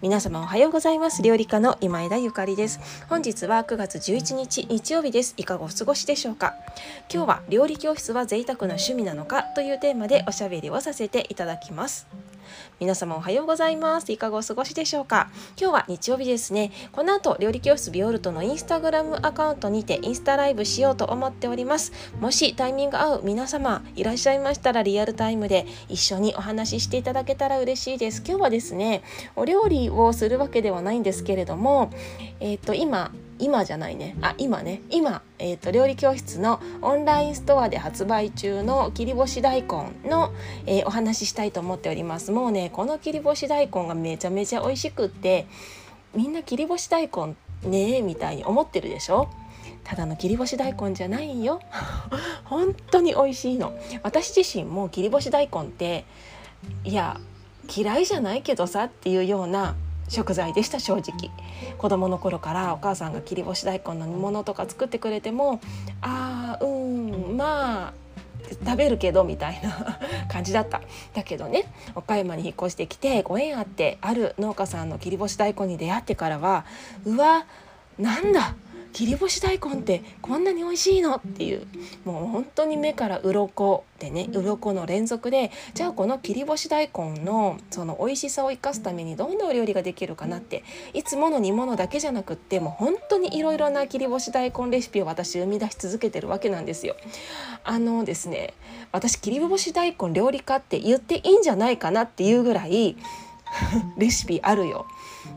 皆様おはようございます。料理家の今枝ゆかりです。本日は9月11日日曜日です。いかがお過ごしでしょうか？今日は料理教室は贅沢な趣味なのかというテーマでおしゃべりをさせていただきます。皆様おはようございます。いかがお過ごしでしょうか。今日は日曜日ですね。この後料理教室ビオルトのインスタグラムアカウントにてインスタライブしようと思っております。もしタイミング合う皆様いらっしゃいましたらリアルタイムで一緒にお話ししていただけたら嬉しいです。今日はですねお料理をするわけではないんですけれどもえっ、ー、と今今じゃないね。あ今ね。今、えーと、料理教室のオンラインストアで発売中の切り干し大根の、えー、お話ししたいと思っております。もうねこの切り干し大根がめちゃめちゃ美味しくってみんな切り干し大根ねえみたいに思ってるでしょ？ただの切り干し大根じゃないよ。本当に美味しいの。私自身も切り干し大根っていや嫌いじゃないけどさっていうような食材でした正直。子供の頃からお母さんが切り干し大根の煮物とか作ってくれてもあーうんまあ食べるけどみたいな 感じだった。だけどね岡山に引っ越してきてご縁あってある農家さんの切り干し大根に出会ってからはうわなんだ切り干し大根ってこんなに美味しいの？っていうもう本当に目から鱗でね鱗の連続でじゃあこの切り干し大根のその美味しさを生かすためにどんなお料理ができるかなっていつもの煮物だけじゃなくってもう本当にいろいろな切り干し大根レシピを私生み出し続けてるわけなんですよ。あのですね私切り干し大根料理家って言っていいんじゃないかなっていうぐらい レシピあるよ。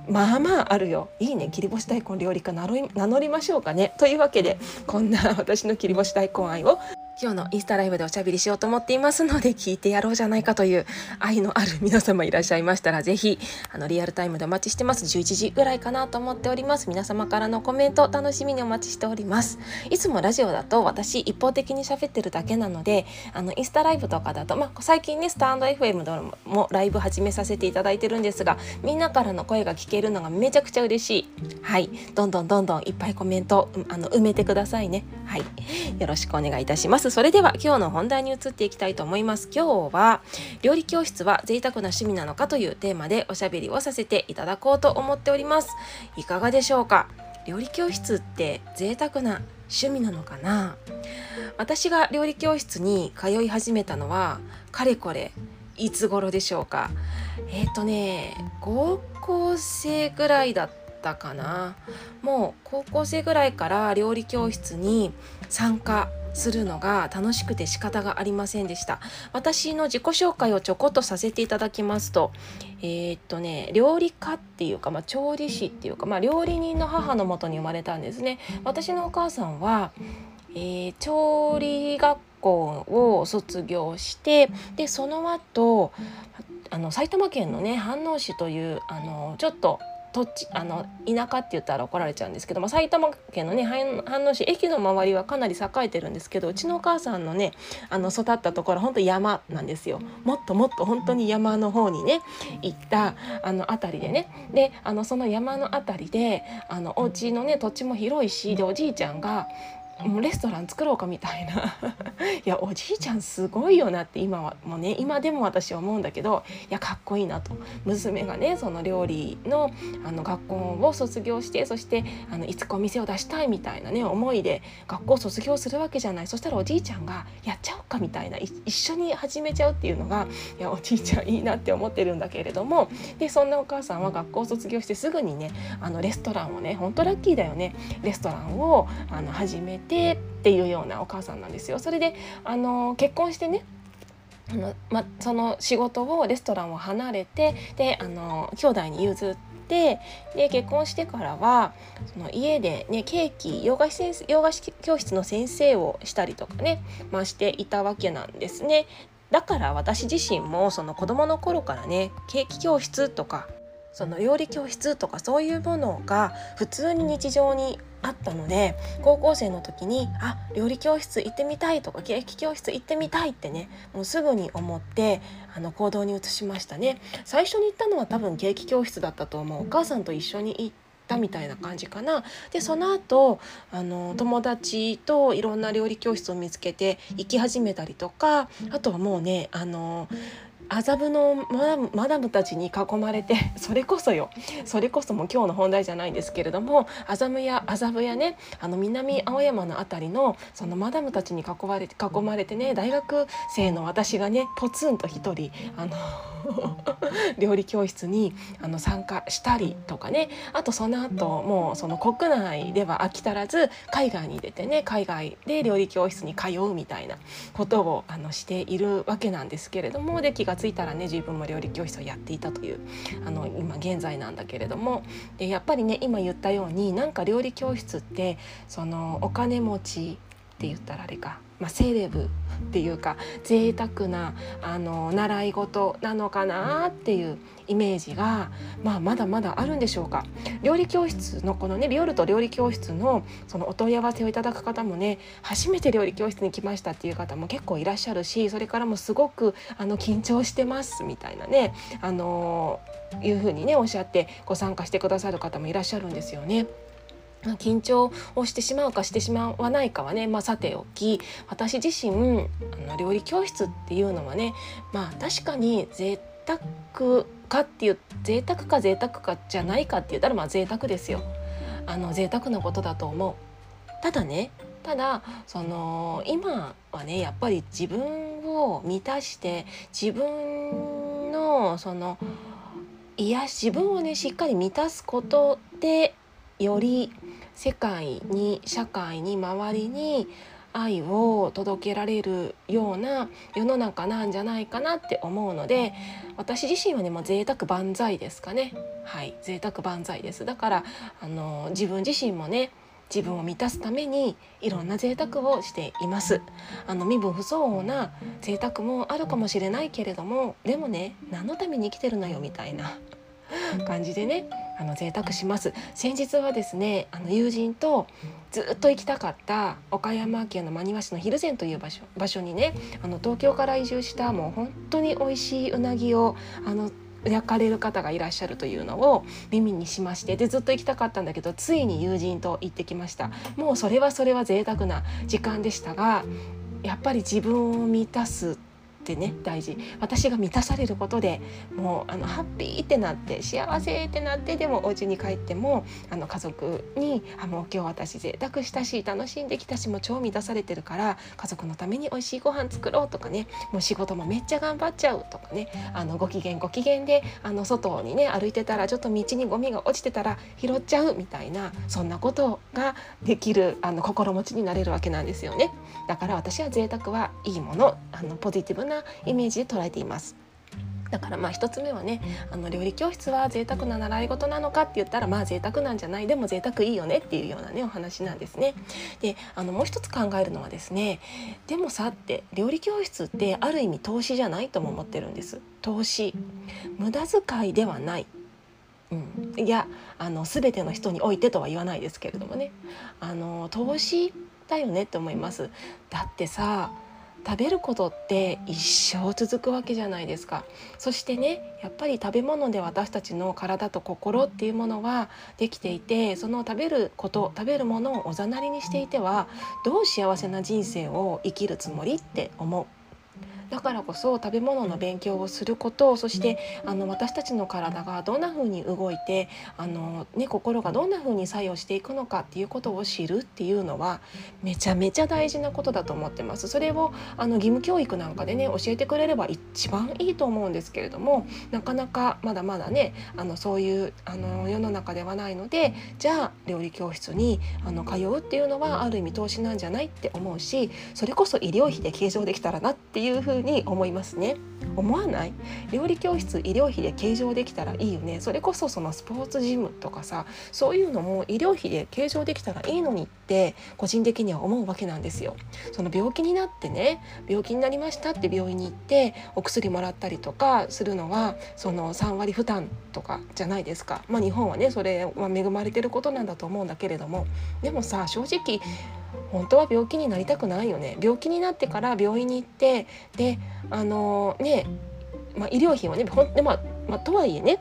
まあまああるよ。いいね。切り干し大根料理家名乗りましょうかね。というわけでこんな私の切り干し大根愛を今日のインスタライブでおしゃべりしようと思っていますので聞いてやろうじゃないかという愛のある皆様いらっしゃいましたらぜひあのリアルタイムでお待ちしてます。11時ぐらいかなと思っております。皆様からのコメント楽しみにお待ちしております。いつもラジオだと私一方的に喋ってるだけなのであのインスタライブとかだとまあ、最近ねスタンド FM でもライブ始めさせていただいてるんですがみんなからの声が聞けるのがめちゃくちゃ嬉しい。はい。どんどんどんどんいっぱいコメントあの埋めてくださいね。はい。よろしくお願いいたします。それでは今日の本題に移っていきたいと思います。今日は料理教室は贅沢な趣味なのかというテーマでおしゃべりをさせていただこうと思っております。いかがでしょうか？料理教室って贅沢な趣味なのかな？私が料理教室に通い始めたのはかれこれいつ頃でしょうか？えっ、ー、とね高校生ぐらいだったかな。もう高校生ぐらいから料理教室に参加するのが楽しくて仕方がありませんでした。私の自己紹介をちょこっとさせていただきますとえー、っとね料理家っていうか、まあ、調理師っていうか、まあ、料理人の母のもとに生まれたんですね。私のお母さんは、えー、調理学校を卒業してでその後あの埼玉県のね飯能市というあのちょっと土地あの田舎って言ったら怒られちゃうんですけど、まあ、埼玉県のね飯能市駅の周りはかなり栄えてるんですけどうちのお母さんのねあの育ったところ本当山なんですよ。もっともっと本当に山の方にね行ったあの辺りでね。であのその山の辺りであのお家のね土地も広いしでおじいちゃんがもうレストラン作ろうかみたいな。いやおじいちゃんすごいよなって今はもうね今でも私は思うんだけどいやかっこいいなと。娘がねその料理のあの学校を卒業してそしてあのいつかお店を出したいみたいなね思いで学校卒業するわけじゃない。そしたらおじいちゃんがやっちゃおうかみたいな。一緒に始めちゃうっていうのがいやおじいちゃんいいなって思ってるんだけれども。でそんなお母さんは学校卒業してすぐにねあのレストランをねほんとラッキーだよね。レストランをあの始めててっていうようなお母さんなんですよ。それであの結婚してねあの、ま、その仕事をレストランを離れてであの兄弟に譲ってで結婚してからはその家で、ね、ケーキ洋菓子先生洋菓子教室の先生をしたりとかね、まあ、していたわけなんですね。だから私自身もその子供の頃からねケーキ教室とかその料理教室とかそういうものが普通に日常にあったので高校生の時にあ料理教室行ってみたいとかケーキ教室行ってみたいってねもうすぐに思ってあの行動に移しましたね。最初に行ったのは多分ケーキ教室だったと思う。お母さんと一緒に行ったみたいな感じかな。でその後あの友達といろんな料理教室を見つけて行き始めたりとかあとはもうねあの麻布のマダムたちに囲まれて それこそよ。それこそも今日の本題じゃないんですけれども麻布や麻布やねあの南青山の辺りのそのマダムたちに囲まれて囲まれてね大学生の私がねポツンと一人あの 料理教室にあの参加したりとかね。あとその後もうその国内では飽き足らず海外に出てね海外で料理教室に通うみたいなことをあのしているわけなんですけれどもで気がついたらね自分も料理教室をやっていたというあの今現在なんだけれども。でやっぱりね今言ったようになんか料理教室ってそのお金持ちって言ったらあれか、まあ、セレブっていうか贅沢なあな習い事なのかなっていうイメージが、まあ、まだまだあるんでしょうか料理教室のこのねビオルト料理教室のそのお問い合わせをいただく方もね初めて料理教室に来ましたっていう方も結構いらっしゃるしそれからもすごくあの緊張してますみたいなねあのいうふうにねおっしゃってご参加してくださる方もいらっしゃるんですよね。緊張をしてしまうかしてしまわないかはね、まあ、さておき私自身あの料理教室っていうのはねまあ確かに贅沢かっていう贅沢か贅沢かじゃないかって言ったらまあ贅沢ですよ。あの贅沢なことだと思う。ただねただその今はねやっぱり自分を満たして自分のその癒し自分をねしっかり満たすことでより世界に社会に周りに愛を届けられるような世の中なんじゃないかなって思うので私自身はねもう贅沢万歳ですかね。はい贅沢万歳です。だからあの自分自身もね自分を満たすためにいろんな贅沢をしています。あの身分不相応な贅沢もあるかもしれないけれどもでもね何のために生きてるのよみたいな感じでねあの贅沢します。先日はですねあの友人とずっと行きたかった岡山県の真庭市の蒜山という場所場所にねあの東京から移住したもう本当に美味しいうなぎをあの焼かれる方がいらっしゃるというのを耳にしましてでずっと行きたかったんだけどついに友人と行ってきました。もうそれはそれは贅沢な時間でしたがやっぱり自分を満たすってね大事私が満たされることでもうあのハッピーってなって幸せってなってでもお家に帰ってもあの家族にあもう今日私贅沢したし楽しんできたしもう超満たされてるから家族のために美味しいご飯作ろうとかねもう仕事もめっちゃ頑張っちゃうとかねあのご機嫌ご機嫌であの外にね歩いてたらちょっと道にゴミが落ちてたら拾っちゃうみたいなそんなことができるあの心持ちになれるわけなんですよね。だから私は贅沢はいいものあのポジティブなイメージで捉えています。だからまあ1つ目はねあの料理教室は贅沢な習い事なのかって言ったらまあ贅沢なんじゃない。でも贅沢いいよねっていうようなねお話なんですね。であのもう一つ考えるのはですねでもさって料理教室ってある意味投資じゃない？とも思ってるんです。投資。無駄遣いではない。うん、いやあの全ての人においてとは言わないですけれどもね。あの投資だよねって思います。だってさ食べることって一生続くわけじゃないですか。そしてねやっぱり食べ物で私たちの体と心っていうものはできていてその食べること食べるものをおざなりにしていてはどう幸せな人生を生きるつもりって思う。だからこそ食べ物の勉強をすることそしてあの私たちの体がどんな風に動いてあの、ね、心がどんな風に作用していくのかっていうことを知るっていうのはめちゃめちゃ大事なことだと思ってます。それをあの義務教育なんかでね教えてくれれば一番いいと思うんですけれどもなかなかまだまだねあのそういうあの世の中ではないのでじゃあ料理教室にあの通うっていうのはある意味投資なんじゃないって思うしそれこそ医療費で計上できたらなっていうふうに思いますね。思わない？料理教室医療費で計上できたらいいよねそれこそそのスポーツジムとかさそういうのも医療費で計上できたらいいのにって個人的には思うわけなんですよ。その病気になってね病気になりましたって病院に行ってお薬もらったりとかするのはその3割負担とかじゃないですか。まあ、日本はねそれは恵まれてることなんだと思うんだけれどもでもさ正直本当は病気になりたくないよね。病気になってから病院に行ってであのね、まあ、医療費はねほんで、まあ、まあ、とはいえね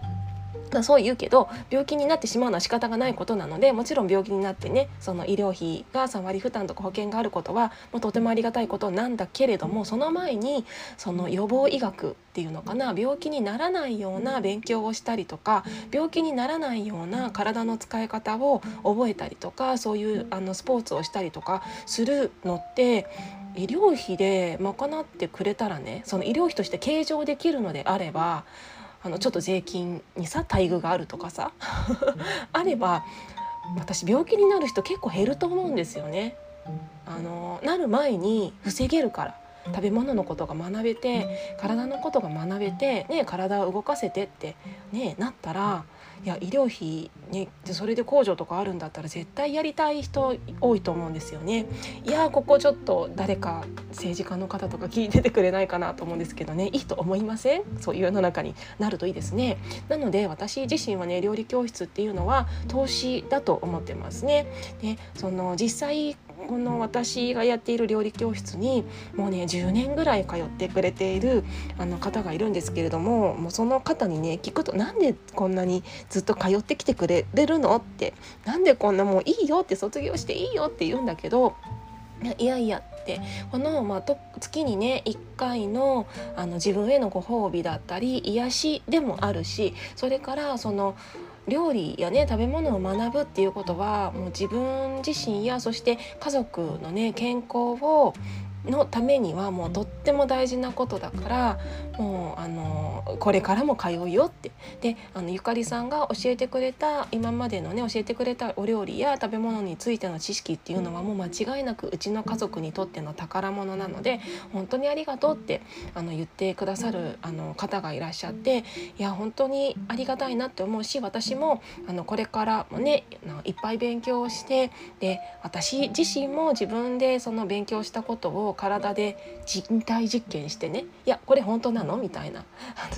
そう言うけど病気になってしまうのは仕方がないことなのでもちろん病気になってねその医療費が3割負担とか保険があることはもうとてもありがたいことなんだけれどもその前にその予防医学っていうのかな病気にならないような勉強をしたりとか病気にならないような体の使い方を覚えたりとかそういうあのスポーツをしたりとかするのって医療費で賄ってくれたらねその医療費として計上できるのであればあのちょっと税金にさ待遇があるとかさあれば私病気になる人結構減ると思うんですよね。あのなる前に防げるから食べ物のことが学べて体のことが学べて、ね、体を動かせてって、ね、なったらいや医療費、ね、それで控除とかあるんだったら絶対やりたい人多いと思うんですよね。いやここちょっと誰か政治家の方とか聞いててくれないかなと思うんですけどねいいと思いません？そういう世の中になるといいですね。なので私自身はね料理教室っていうのは投資だと思ってますね。でその実際この私がやっている料理教室にもうね10年ぐらい通ってくれているあの方がいるんですけれどももうその方にね聞くとなんでこんなにずっと通ってきてくれるのってなんでこんなもういいよって卒業していいよって言うんだけどいやいやってこの、まあ、月にね1回のあの自分へのご褒美だったり癒しでもあるしそれからその料理やね食べ物を学ぶっていうことはもう自分自身やそして家族のね健康をのためにはもうとっても大事なことだからもうあのこれからも通うよって。であのゆかりさんが教えてくれた今までのね教えてくれたお料理や食べ物についての知識っていうのはもう間違いなくうちの家族にとっての宝物なので本当にありがとうってあの言ってくださるあの方がいらっしゃっていや本当にありがたいなって思うし私もあのこれからもねいっぱい勉強してで私自身も自分でその勉強したことを体で人体実験してねいやこれ本当なの？みたいな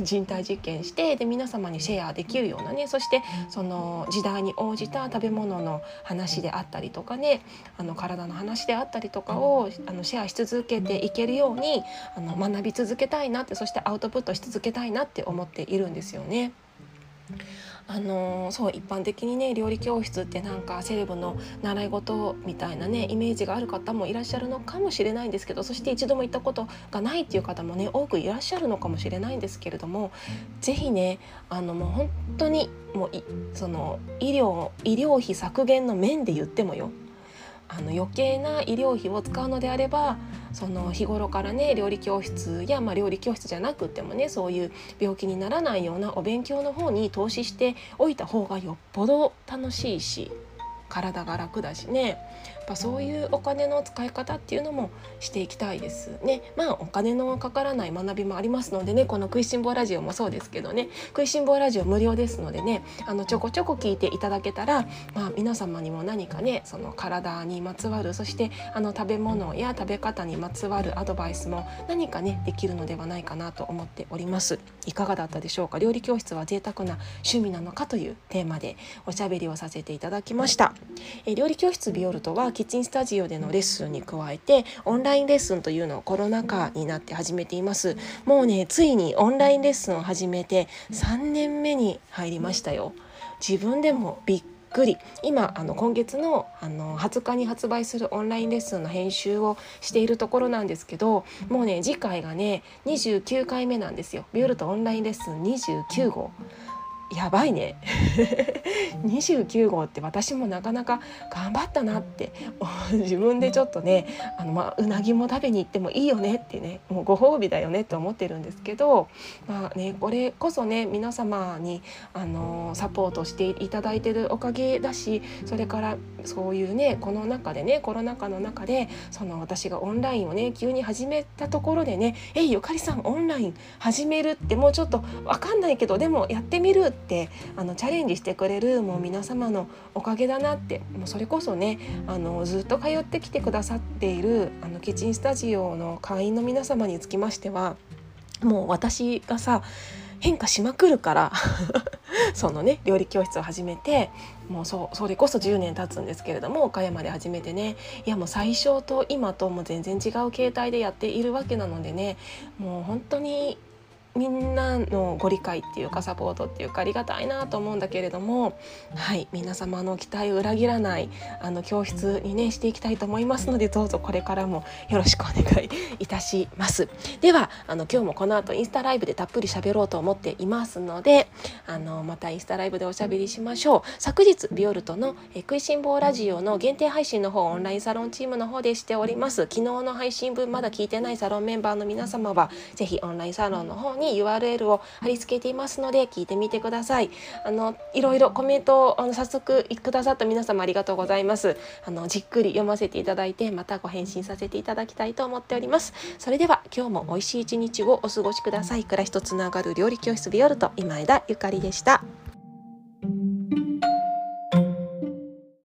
人体実験してで皆様にシェアできるようなねそしてその時代に応じた食べ物の話であったりとかねあの体の話であったりとかをあのシェアし続けていけるようにあの学び続けたいなってそしてアウトプットし続けたいなって思っているんですよね。あの、そう一般的にね料理教室ってなんかセレブの習い事みたいなねイメージがある方もいらっしゃるのかもしれないんですけどそして一度も行ったことがないっていう方もね多くいらっしゃるのかもしれないんですけれども是非ねあのもう本当にもうその医療医療費削減の面で言ってもよ。あの余計な医療費を使うのであればその日頃からね料理教室や、まあ、料理教室じゃなくてもねそういう病気にならないようなお勉強の方に投資しておいた方がよっぽど楽しいし体が楽だしね。ぱそういうお金の使い方っていうのもしていきたいですね。まあお金のかからない学びもありますのでねこの「食いしん坊ラジオ」もそうですけどね「食いしん坊ラジオ」無料ですのでねあのちょこちょこ聞いていただけたら、まあ、皆様にも何かねその体にまつわるそしてあの食べ物や食べ方にまつわるアドバイスも何かねできるのではないかなと思っております。いかがだったでしょうか？料理教室は贅沢な趣味なのかというテーマでおしゃべりをさせていただきました。え料理教室ビオルトはキッチンスタジオでのレッスンに加えてオンラインレッスンというのをコロナ禍になって始めています。もうねついにオンラインレッスンを始めて3年目に入りましたよ。自分でもびっくり。今あの今月のあの20日に発売するオンラインレッスンの編集をしているところなんですけどもうね次回がね29回目なんですよ。ビオルトオンラインレッスン29号。やばいね。29号って私もなかなか頑張ったなって。自分でちょっとねあの、まあ、うなぎも食べに行ってもいいよねってねもうご褒美だよねって思ってるんですけど、まあね、これこそね皆様にあのサポートしていただいてるおかげだしそれからそういうねこの中でねコロナ禍の中でその私がオンラインをね急に始めたところでね「えいゆかりさんオンライン始めるってもうちょっと分かんないけどでもやってみる」ってあのチャレンジしてくれるもう皆様のおかげだなってもうそれこそねあのずっと通ってきてくださっているあのキッチンスタジオの会員の皆様につきましてはもう私がさ変化しまくるから そのね料理教室を始めてもうそそれこそ10年経つんですけれども岡山で始めてねいやもう最初と今とも全然違う形態でやっているわけなのでねもう本当にみんなのご理解っていうかサポートっていうかありがたいなと思うんだけれどもはい皆様の期待を裏切らないあの教室にねしていきたいと思いますのでどうぞこれからもよろしくお願いいたします。ではあの今日もこの後インスタライブでたっぷり喋ろうと思っていますのであのまたインスタライブでおしゃべりしましょう。昨日ビオルトのえ食いしん坊ラジオの限定配信の方オンラインサロンチームの方でしております。昨日の配信分まだ聞いてないサロンメンバーの皆様はぜひオンラインサロンの方にに URL を貼り付けていますので聞いてみてください。あのいろいろコメントをあの早速くださった皆様ありがとうございます。あのじっくり読ませていただいてまたご返信させていただきたいと思っております。それでは今日も美味しい一日をお過ごしください。暮らしとつながる料理教室ビオルト今枝ゆかりでした。